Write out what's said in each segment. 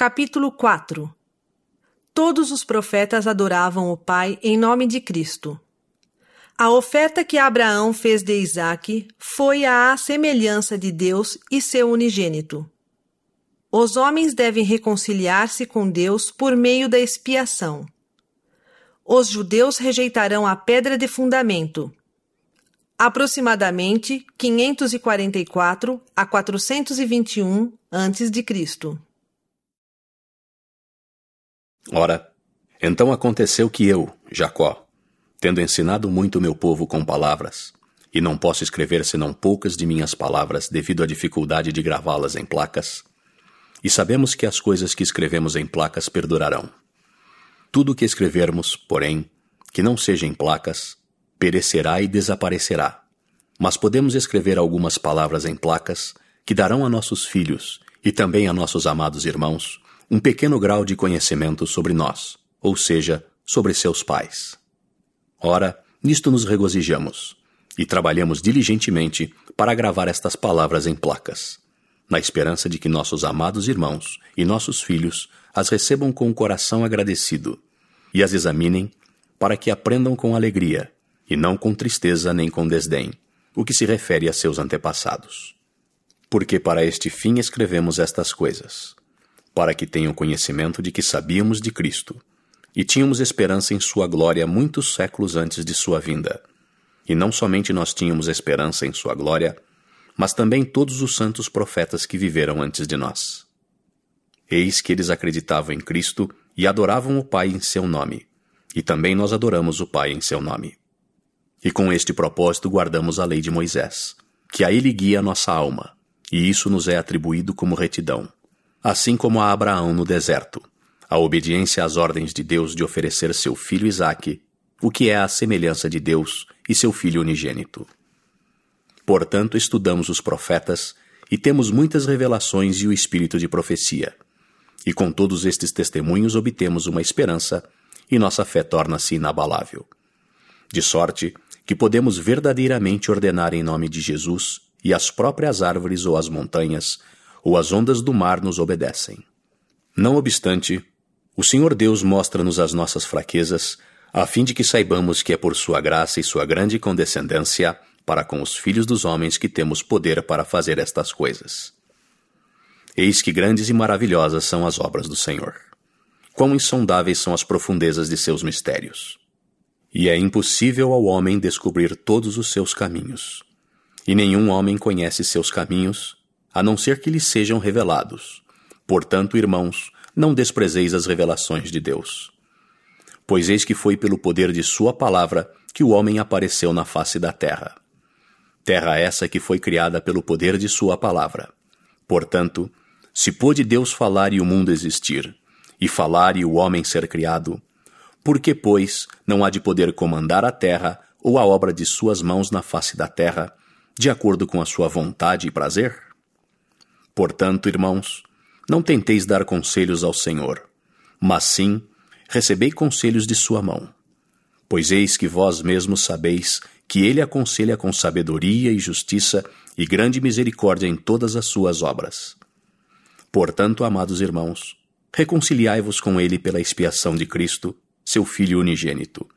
Capítulo 4 Todos os profetas adoravam o Pai em nome de Cristo. A oferta que Abraão fez de Isaque foi à semelhança de Deus e seu unigênito. Os homens devem reconciliar-se com Deus por meio da expiação. Os judeus rejeitarão a pedra de fundamento. Aproximadamente 544 a 421 a.C. Ora, então aconteceu que eu, Jacó, tendo ensinado muito meu povo com palavras, e não posso escrever senão poucas de minhas palavras devido à dificuldade de gravá-las em placas, e sabemos que as coisas que escrevemos em placas perdurarão. Tudo o que escrevermos, porém, que não seja em placas, perecerá e desaparecerá. Mas podemos escrever algumas palavras em placas que darão a nossos filhos e também a nossos amados irmãos um pequeno grau de conhecimento sobre nós, ou seja, sobre seus pais. Ora, nisto nos regozijamos e trabalhamos diligentemente para gravar estas palavras em placas, na esperança de que nossos amados irmãos e nossos filhos as recebam com o coração agradecido e as examinem para que aprendam com alegria e não com tristeza nem com desdém, o que se refere a seus antepassados. Porque para este fim escrevemos estas coisas, para que tenham conhecimento de que sabíamos de Cristo e tínhamos esperança em Sua glória muitos séculos antes de Sua vinda. E não somente nós tínhamos esperança em Sua glória, mas também todos os santos profetas que viveram antes de nós. Eis que eles acreditavam em Cristo e adoravam o Pai em seu nome, e também nós adoramos o Pai em seu nome. E com este propósito guardamos a lei de Moisés, que a ele guia a nossa alma, e isso nos é atribuído como retidão assim como a Abraão no deserto, a obediência às ordens de Deus de oferecer seu filho Isaque, o que é a semelhança de Deus e seu filho unigênito. Portanto, estudamos os profetas e temos muitas revelações e o espírito de profecia. E com todos estes testemunhos obtemos uma esperança e nossa fé torna-se inabalável. De sorte que podemos verdadeiramente ordenar em nome de Jesus e as próprias árvores ou as montanhas ou as ondas do mar nos obedecem. Não obstante, o Senhor Deus mostra-nos as nossas fraquezas, a fim de que saibamos que é por Sua graça e Sua grande condescendência para com os filhos dos homens que temos poder para fazer estas coisas. Eis que grandes e maravilhosas são as obras do Senhor. Quão insondáveis são as profundezas de seus mistérios. E é impossível ao homem descobrir todos os seus caminhos. E nenhum homem conhece seus caminhos, a não ser que lhes sejam revelados. Portanto, irmãos, não desprezeis as revelações de Deus. Pois eis que foi pelo poder de Sua palavra que o homem apareceu na face da terra. Terra essa que foi criada pelo poder de Sua palavra. Portanto, se pôde Deus falar e o mundo existir, e falar e o homem ser criado, por que, pois, não há de poder comandar a terra ou a obra de suas mãos na face da terra, de acordo com a sua vontade e prazer? Portanto, irmãos, não tenteis dar conselhos ao Senhor, mas sim recebei conselhos de sua mão. Pois eis que vós mesmos sabeis que ele aconselha com sabedoria e justiça e grande misericórdia em todas as suas obras. Portanto, amados irmãos, reconciliai-vos com ele pela expiação de Cristo, seu Filho unigênito,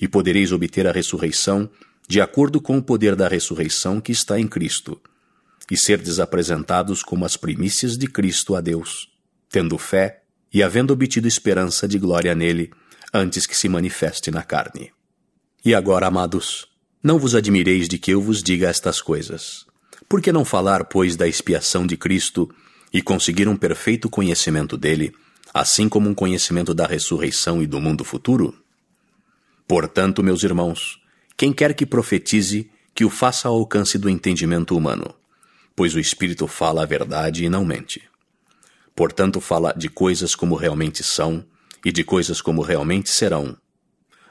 e podereis obter a ressurreição de acordo com o poder da ressurreição que está em Cristo e serdes apresentados como as primícias de Cristo a Deus, tendo fé e havendo obtido esperança de glória nele, antes que se manifeste na carne. E agora, amados, não vos admireis de que eu vos diga estas coisas. Por que não falar, pois, da expiação de Cristo e conseguir um perfeito conhecimento dele, assim como um conhecimento da ressurreição e do mundo futuro? Portanto, meus irmãos, quem quer que profetize, que o faça ao alcance do entendimento humano pois o Espírito fala a verdade e não mente. Portanto, fala de coisas como realmente são e de coisas como realmente serão.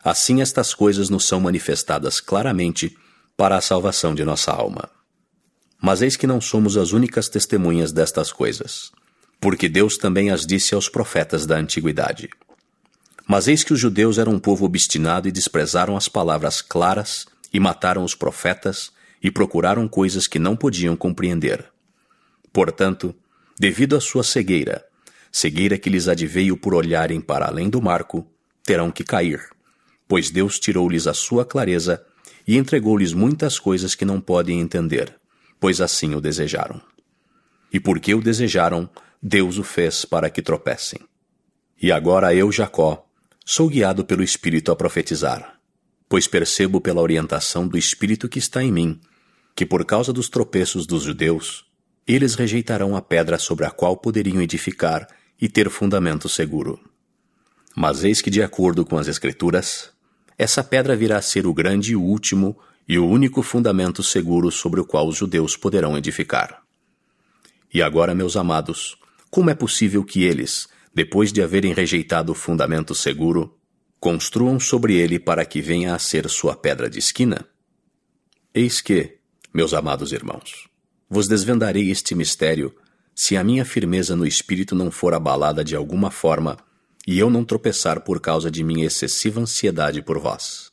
Assim, estas coisas nos são manifestadas claramente para a salvação de nossa alma. Mas eis que não somos as únicas testemunhas destas coisas, porque Deus também as disse aos profetas da antiguidade. Mas eis que os judeus eram um povo obstinado e desprezaram as palavras claras e mataram os profetas e procuraram coisas que não podiam compreender. Portanto, devido à sua cegueira, cegueira que lhes adveio por olharem para além do marco, terão que cair, pois Deus tirou-lhes a sua clareza e entregou-lhes muitas coisas que não podem entender, pois assim o desejaram. E porque o desejaram, Deus o fez para que tropecem. E agora eu, Jacó, sou guiado pelo Espírito a profetizar, pois percebo pela orientação do Espírito que está em mim, que por causa dos tropeços dos judeus, eles rejeitarão a pedra sobre a qual poderiam edificar e ter fundamento seguro. Mas eis que, de acordo com as Escrituras, essa pedra virá a ser o grande e último e o único fundamento seguro sobre o qual os judeus poderão edificar. E agora, meus amados, como é possível que eles, depois de haverem rejeitado o fundamento seguro, construam sobre ele para que venha a ser sua pedra de esquina? Eis que, meus amados irmãos, vos desvendarei este mistério se a minha firmeza no espírito não for abalada de alguma forma e eu não tropeçar por causa de minha excessiva ansiedade por vós.